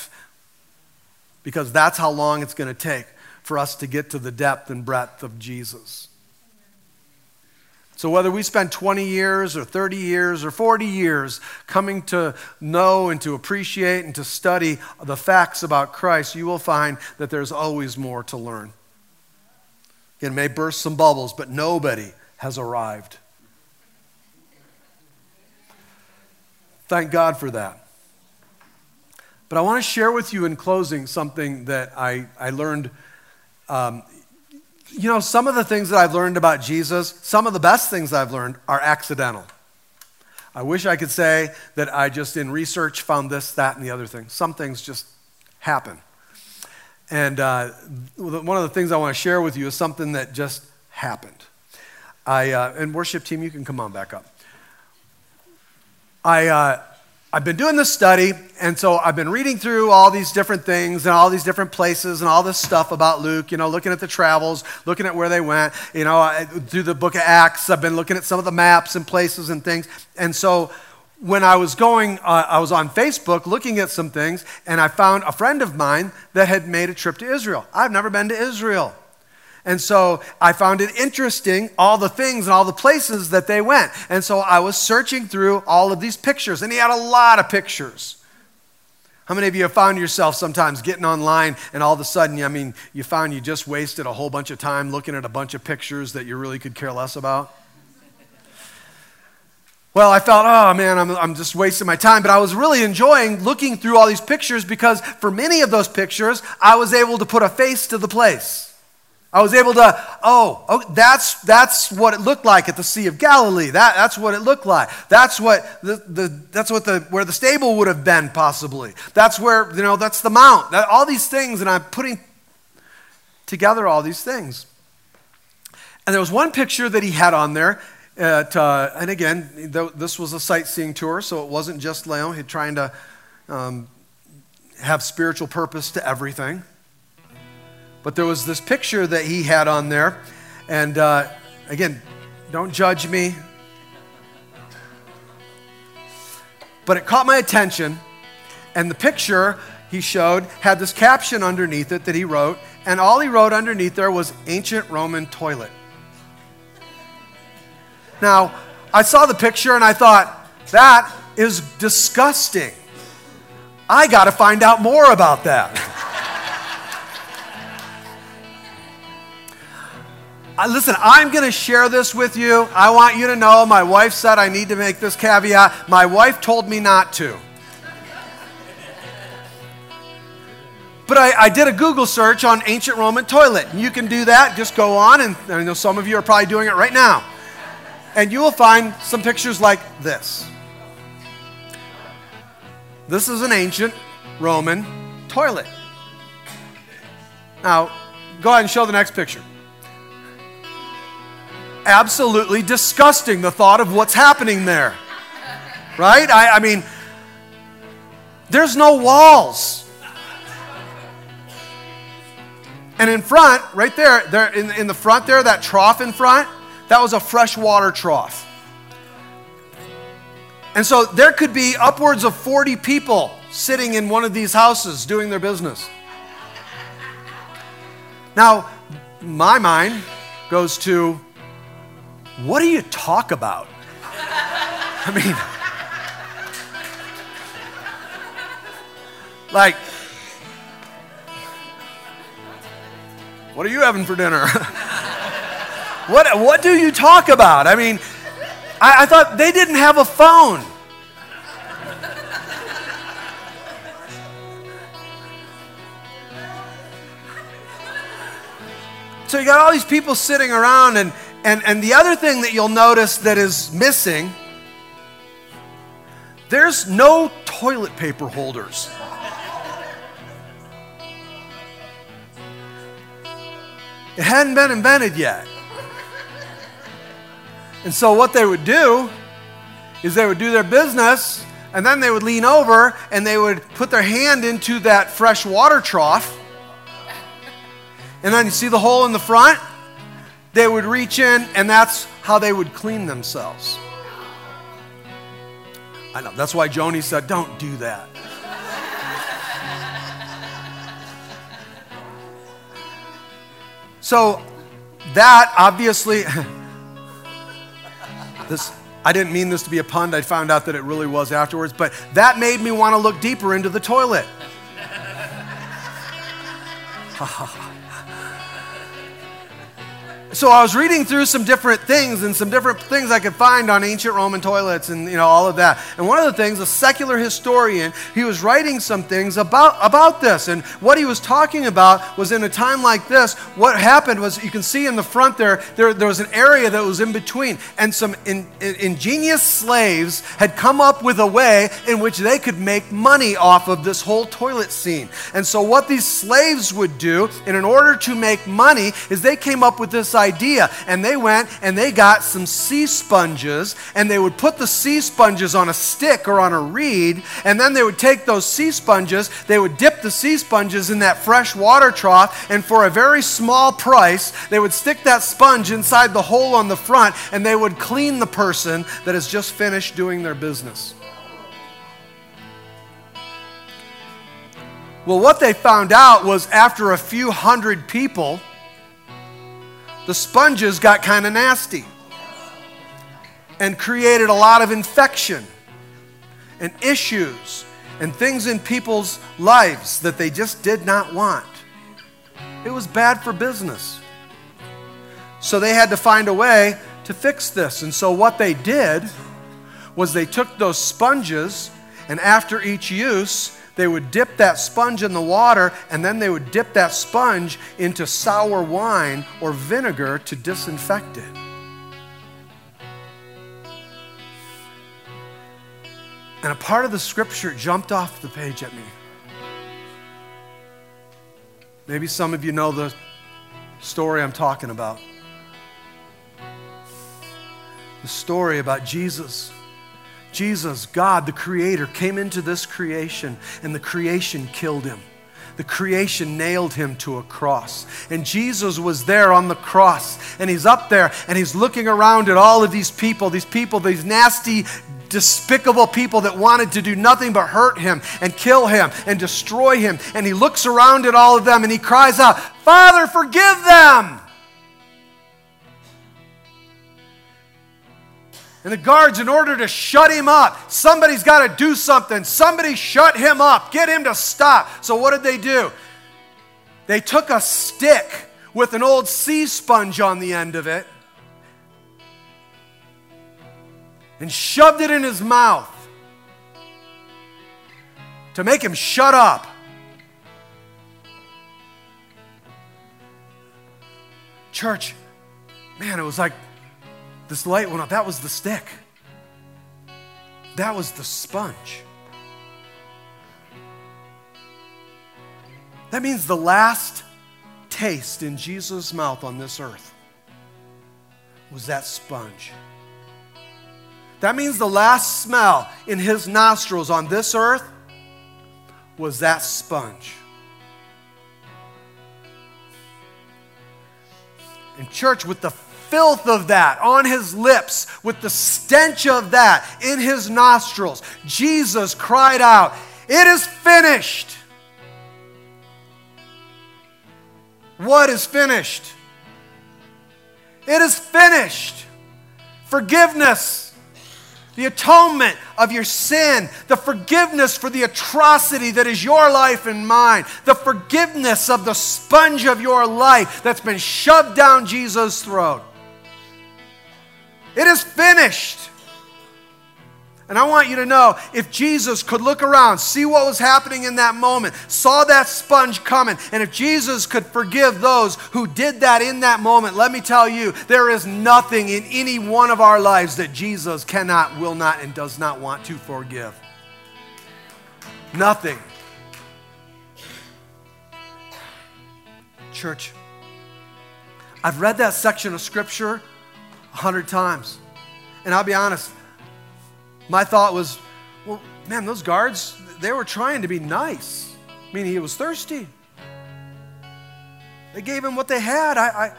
because that's how long it's going to take for us to get to the depth and breadth of Jesus. So, whether we spend 20 years or 30 years or 40 years coming to know and to appreciate and to study the facts about Christ, you will find that there's always more to learn. It may burst some bubbles, but nobody has arrived. Thank God for that. But I want to share with you in closing something that I, I learned. Um, you know, some of the things that I've learned about Jesus, some of the best things I've learned are accidental. I wish I could say that I just in research found this, that, and the other thing. Some things just happen. And uh, one of the things I want to share with you is something that just happened. I, uh, and worship team, you can come on back up. I, uh, I've been doing this study, and so I've been reading through all these different things and all these different places and all this stuff about Luke, you know, looking at the travels, looking at where they went, you know, through the book of Acts. I've been looking at some of the maps and places and things. And so when I was going, uh, I was on Facebook looking at some things, and I found a friend of mine that had made a trip to Israel. I've never been to Israel. And so I found it interesting, all the things and all the places that they went. And so I was searching through all of these pictures, and he had a lot of pictures. How many of you have found yourself sometimes getting online and all of a sudden, I mean, you found you just wasted a whole bunch of time looking at a bunch of pictures that you really could care less about? Well, I felt, oh man, I'm, I'm just wasting my time. But I was really enjoying looking through all these pictures because for many of those pictures, I was able to put a face to the place. I was able to, oh, oh, that's, that's what it looked like at the Sea of Galilee. That, that's what it looked like. That's what the, the that's what the where the stable would have been possibly. That's where, you know, that's the mount. That, all these things, and I'm putting together all these things. And there was one picture that he had on there. At, uh, and again, this was a sightseeing tour, so it wasn't just Leon trying to um, have spiritual purpose to everything. But there was this picture that he had on there. And uh, again, don't judge me. But it caught my attention. And the picture he showed had this caption underneath it that he wrote. And all he wrote underneath there was ancient Roman toilet. Now, I saw the picture and I thought, that is disgusting. I got to find out more about that. listen, I'm going to share this with you. I want you to know my wife said I need to make this caveat. My wife told me not to. But I, I, did a Google search on ancient Roman toilet. And you can do that. Just go on, and I know some of you are probably doing it right now. and you will find some pictures like this. This is an ancient Roman toilet. Now, go ahead and show the next picture. Absolutely disgusting, the thought of what's happening there. Right? I, I mean, there's no walls. And in front, right there, there in, in the front there, that trough in front, that was a freshwater trough. And so there could be upwards of 40 people sitting in one of these houses doing their business. Now, my mind goes to what do you talk about? I mean, like, what are you having for dinner? what, what do you talk about? I mean, I, I thought they didn't have a phone. So you got all these people sitting around, and, and, and the other thing that you'll notice that is missing there's no toilet paper holders. It hadn't been invented yet. And so, what they would do is they would do their business, and then they would lean over and they would put their hand into that fresh water trough. And then you see the hole in the front? They would reach in, and that's how they would clean themselves. I know, that's why Joni said, Don't do that. so, that obviously. This, I didn't mean this to be a pun. I found out that it really was afterwards, but that made me want to look deeper into the toilet. so I was reading through some different things and some different things I could find on ancient Roman toilets and you know all of that. And one of the things, a secular historian, he was writing some things about about this. And what he was talking about was in a time like this, what happened was you can see in the front there, there, there was an area that was in between, and some in, in, ingenious slaves had come up with a way in which they could make money off of this whole toilet scene. And so what these slaves would do, in order to make money, is they came up with this idea. And they went and they got some sea sponges and they would put the sea sponges on a stick or on a reed. And then they would take those sea sponges, they would dip the sea sponges in that fresh water trough. And for a very small price, they would stick that sponge inside the hole on the front and they would clean the person that has just finished doing their business. Well, what they found out was after a few hundred people, the sponges got kind of nasty and created a lot of infection and issues and things in people's lives that they just did not want. It was bad for business. So they had to find a way to fix this. And so what they did was they took those sponges and after each use, they would dip that sponge in the water and then they would dip that sponge into sour wine or vinegar to disinfect it. And a part of the scripture jumped off the page at me. Maybe some of you know the story I'm talking about. The story about Jesus Jesus, God, the Creator, came into this creation and the creation killed him. The creation nailed him to a cross. And Jesus was there on the cross. And he's up there and he's looking around at all of these people, these people, these nasty, despicable people that wanted to do nothing but hurt him and kill him and destroy him. And he looks around at all of them and he cries out, Father, forgive them. And the guards, in order to shut him up, somebody's got to do something. Somebody shut him up. Get him to stop. So, what did they do? They took a stick with an old sea sponge on the end of it and shoved it in his mouth to make him shut up. Church, man, it was like This light went up. That was the stick. That was the sponge. That means the last taste in Jesus' mouth on this earth was that sponge. That means the last smell in his nostrils on this earth was that sponge. In church, with the filth of that on his lips, with the stench of that in his nostrils, Jesus cried out, It is finished. What is finished? It is finished. Forgiveness the atonement of your sin, the forgiveness for the atrocity that is your life and mine, the forgiveness of the sponge of your life that's been shoved down Jesus' throat. It is finished. And I want you to know if Jesus could look around, see what was happening in that moment, saw that sponge coming, and if Jesus could forgive those who did that in that moment, let me tell you, there is nothing in any one of our lives that Jesus cannot, will not, and does not want to forgive. Nothing. Church, I've read that section of Scripture a hundred times. And I'll be honest, my thought was, well, man, those guards, they were trying to be nice, meaning he was thirsty. They gave him what they had. I, I,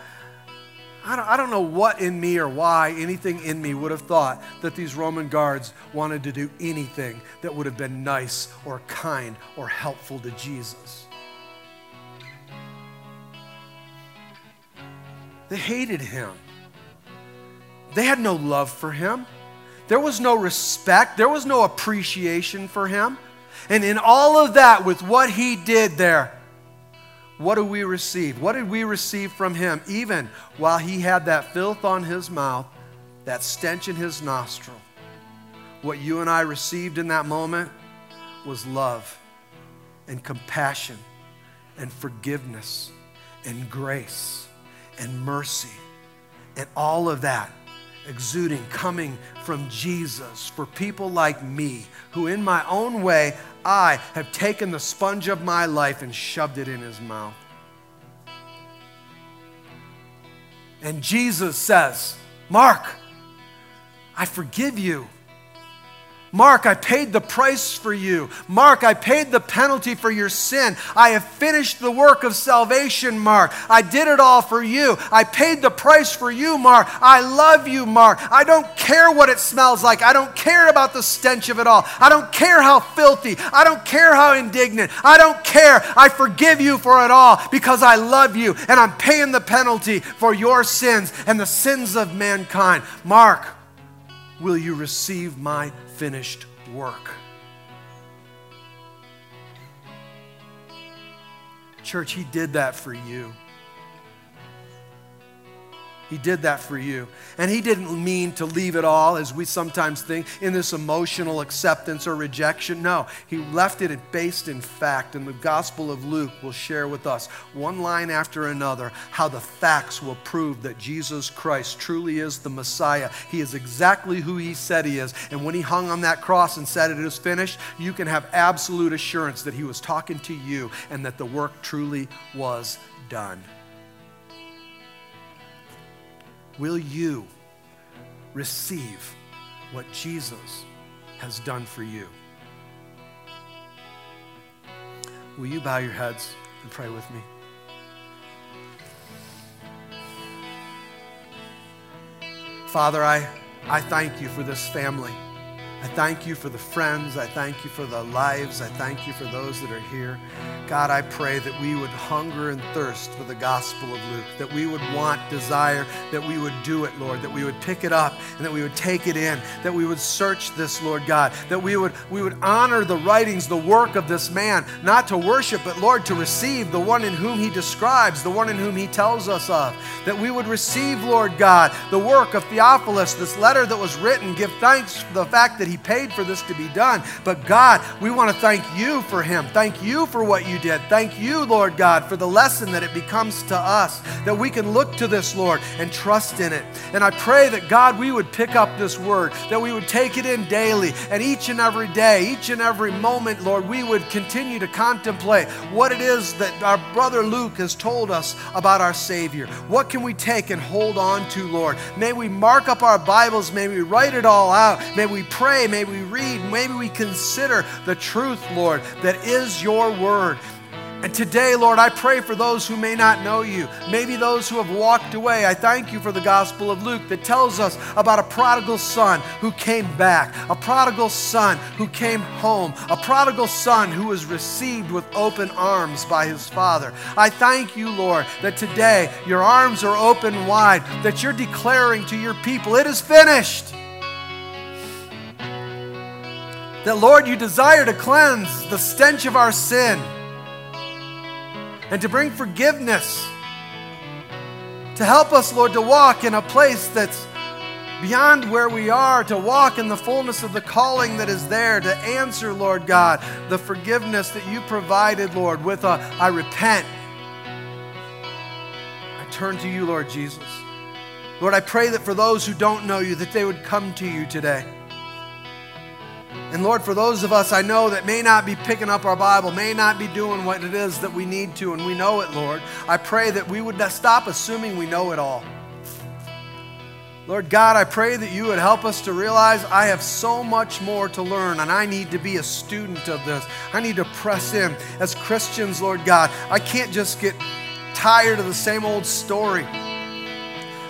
I, don't, I don't know what in me or why anything in me would have thought that these Roman guards wanted to do anything that would have been nice or kind or helpful to Jesus. They hated him. They had no love for him. There was no respect, there was no appreciation for him. And in all of that, with what he did there, what do we receive? What did we receive from him? Even while he had that filth on his mouth, that stench in his nostril, what you and I received in that moment was love and compassion and forgiveness and grace and mercy and all of that exuding, coming from Jesus for people like me, who in my own way, I have taken the sponge of my life and shoved it in his mouth. And Jesus says, Mark, I forgive you. Mark, I paid the price for you. Mark, I paid the penalty for your sin. I have finished the work of salvation, Mark. I did it all for you. I paid the price for you, Mark. I love you, Mark. I don't care what it smells like. I don't care about the stench of it all. I don't care how filthy. I don't care how indignant. I don't care. I forgive you for it all because I love you and I'm paying the penalty for your sins and the sins of mankind. Mark, will you receive my finished work. Church, He did that for you. He did that for you. And He didn't mean to leave it all, as we sometimes think, in this emotional acceptance or rejection. No, He left it based in fact. And the Gospel of Luke will share with us, one line after another, how the facts will prove that Jesus Christ truly is the Messiah. He is exactly who He said He is. And when He hung on that cross and said, It is finished, you can have absolute assurance that He was talking to you and that the work truly was done. Will you receive what Jesus has done for you? Will you bow your heads and pray with me? Father, I, I thank you for this family. I thank you for the friends. I thank you for the lives. I thank you for those that are here. God, I pray that we would hunger and thirst for the gospel of Luke, that we would want, desire, that we would do it, Lord, that we would pick it up and that we would take it in, that we would search this, Lord God, that we would, we would honor the writings, the work of this man, not to worship, but Lord, to receive the one in whom he describes, the one in whom he tells us of, that we would receive, Lord God, the work of Theophilus, this letter that was written, give thanks for the fact that he He paid for this to be done. But God, we want to thank you for Him. Thank you for what you did. Thank you, Lord God, for the lesson that it becomes to us, that we can look to this, Lord, and trust in it. And I pray that, God, we would pick up this word, that we would take it in daily, and each and every day, each and every moment, Lord, we would continue to contemplate what it is that our brother Luke has told us about our Savior. What can we take and hold on to, Lord? May we mark up our Bibles, may we write it all out, may we pray, may we read, maybe we consider the truth, Lord, that is your word. And today, Lord, I pray for those who may not know you, maybe those who have walked away. I thank you for the Gospel of Luke that tells us about a prodigal son who came back, a prodigal son who came home, a prodigal son who was received with open arms by his father. I thank you, Lord, that today your arms are open wide, that you're declaring to your people, it is finished. That, Lord, you desire to cleanse the stench of our sin and to bring forgiveness. To help us, Lord, to walk in a place that's beyond where we are, to walk in the fullness of the calling that is there, to answer, Lord God, the forgiveness that you provided, Lord, with a I repent. I turn to you, Lord Jesus. Lord, I pray that for those who don't know you, that they would come to you today. And Lord, for those of us I know that may not be picking up our Bible, may not be doing what it is that we need to, and we know it, Lord, I pray that we would stop assuming we know it all. Lord God, I pray that you would help us to realize I have so much more to learn and I need to be a student of this. I need to press in. As Christians, Lord God, I can't just get tired of the same old story.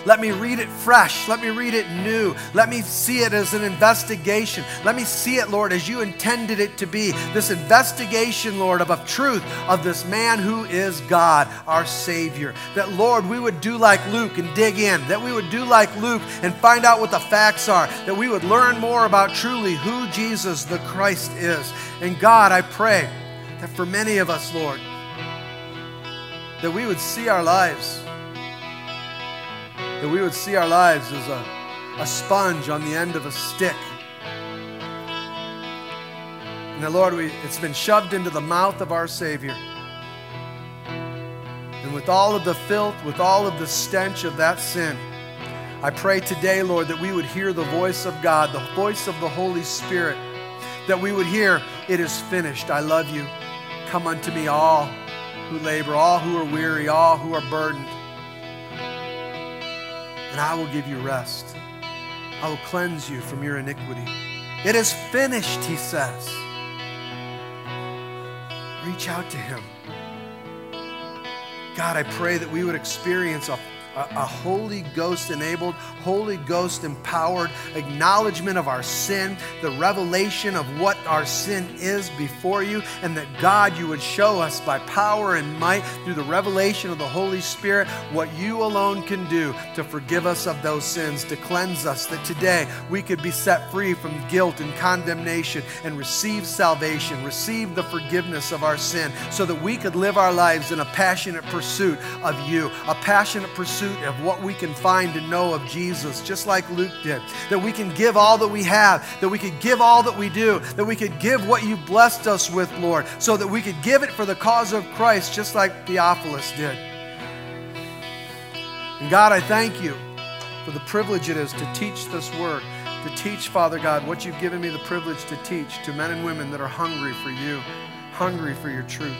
Let me read it fresh. Let me read it new. Let me see it as an investigation. Let me see it, Lord, as you intended it to be. This investigation, Lord, of a truth of this man who is God, our Savior. That, Lord, we would do like Luke and dig in. That we would do like Luke and find out what the facts are. That we would learn more about truly who Jesus the Christ is. And God, I pray that for many of us, Lord, that we would see our lives that we would see our lives as a, a sponge on the end of a stick. And that, Lord, we, it's been shoved into the mouth of our Savior. And with all of the filth, with all of the stench of that sin, I pray today, Lord, that we would hear the voice of God, the voice of the Holy Spirit, that we would hear, It is finished. I love you. Come unto me, all who labor, all who are weary, all who are burdened and I will give you rest. I will cleanse you from your iniquity. It is finished, he says. Reach out to him. God, I pray that we would experience a a, a Holy Ghost enabled, Holy Ghost empowered acknowledgement of our sin, the revelation of what our sin is before you, and that God, you would show us by power and might through the revelation of the Holy Spirit what you alone can do to forgive us of those sins, to cleanse us, that today we could be set free from guilt and condemnation and receive salvation, receive the forgiveness of our sin, so that we could live our lives in a passionate pursuit of you, a passionate pursuit pursuit of what we can find and know of Jesus, just like Luke did. That we can give all that we have, that we could give all that we do, that we could give what you blessed us with, Lord, so that we could give it for the cause of Christ, just like Theophilus did. And God, I thank you for the privilege it is to teach this word, to teach, Father God, what you've given me the privilege to teach to men and women that are hungry for you, hungry for your truth.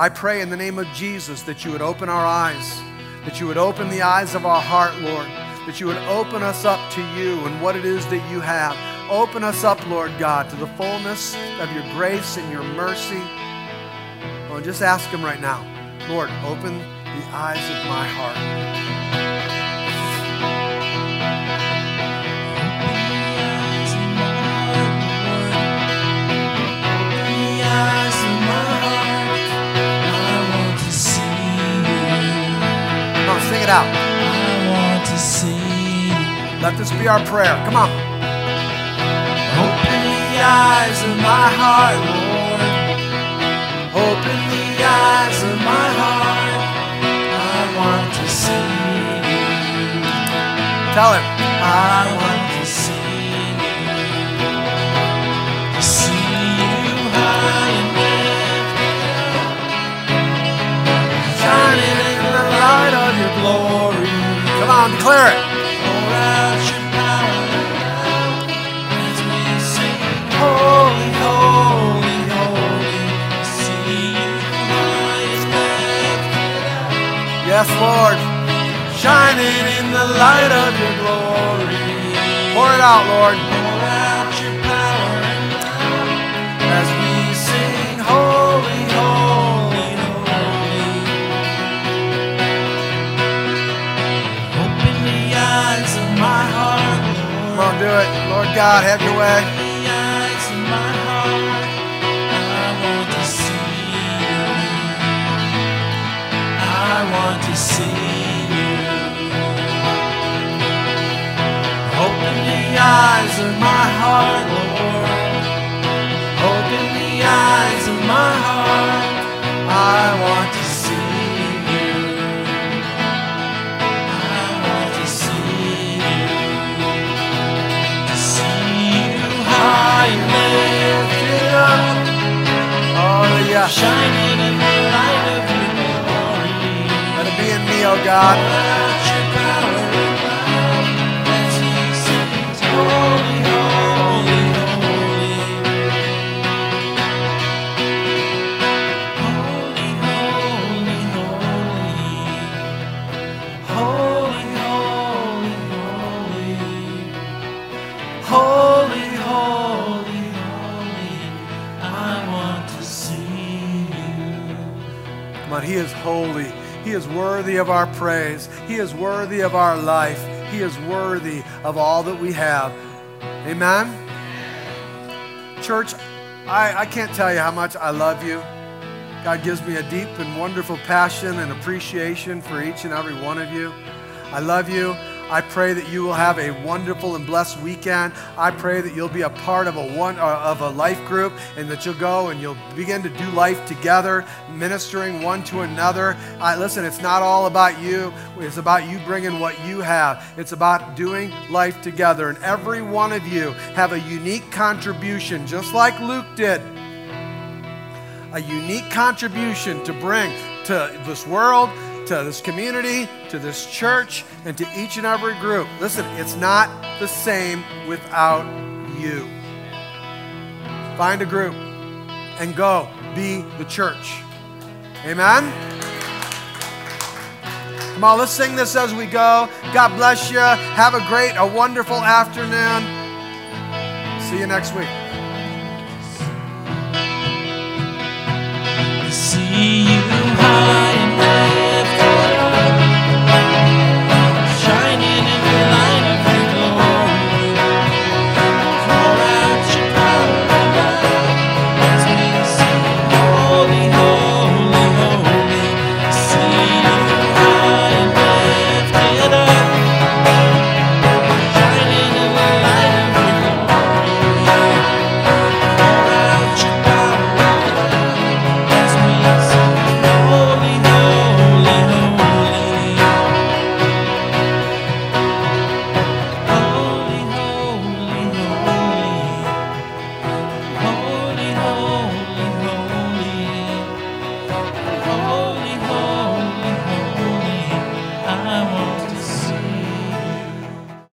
I pray in the name of Jesus that you would open our eyes that you would open the eyes of our heart, Lord, that you would open us up to you and what it is that you have. Open us up, Lord God, to the fullness of your grace and your mercy. Well, just ask Him right now, Lord, open the eyes of my heart. Sing it out. I want to see. Let this be our prayer. Come on. Open the eyes of my heart, Lord. Open the eyes of my heart. I want to see Tell him. I want declare it. Yes, Lord. Shining in the light of your glory. Pour it out, Lord. God, have your way. Open the eyes of my heart. I want to see you. I want to see you. Open the eyes of my heart, Lord. Open the eyes of my heart. I want Hallelujah. shining in the light of your glory. Let it be in me, oh God. Holy. He is worthy of our praise. He is worthy of our life. He is worthy of all that we have. Amen? Church, I, I can't tell you how much I love you. God gives me a deep and wonderful passion and appreciation for each and every one of you. I love you. I pray that you will have a wonderful and blessed weekend. I pray that you'll be a part of a one uh, of a life group and that you'll go and you'll begin to do life together, ministering one to another. Uh, listen, it's not all about you. It's about you bringing what you have. It's about doing life together. And every one of you have a unique contribution, just like Luke did a unique contribution to bring to this world, to this community, to this church, and to each and every group. Listen, it's not the same without you. Find a group and go be the church. Amen? Come on, let's sing this as we go. God bless you. Have a great, a wonderful afternoon. See you next week. See you high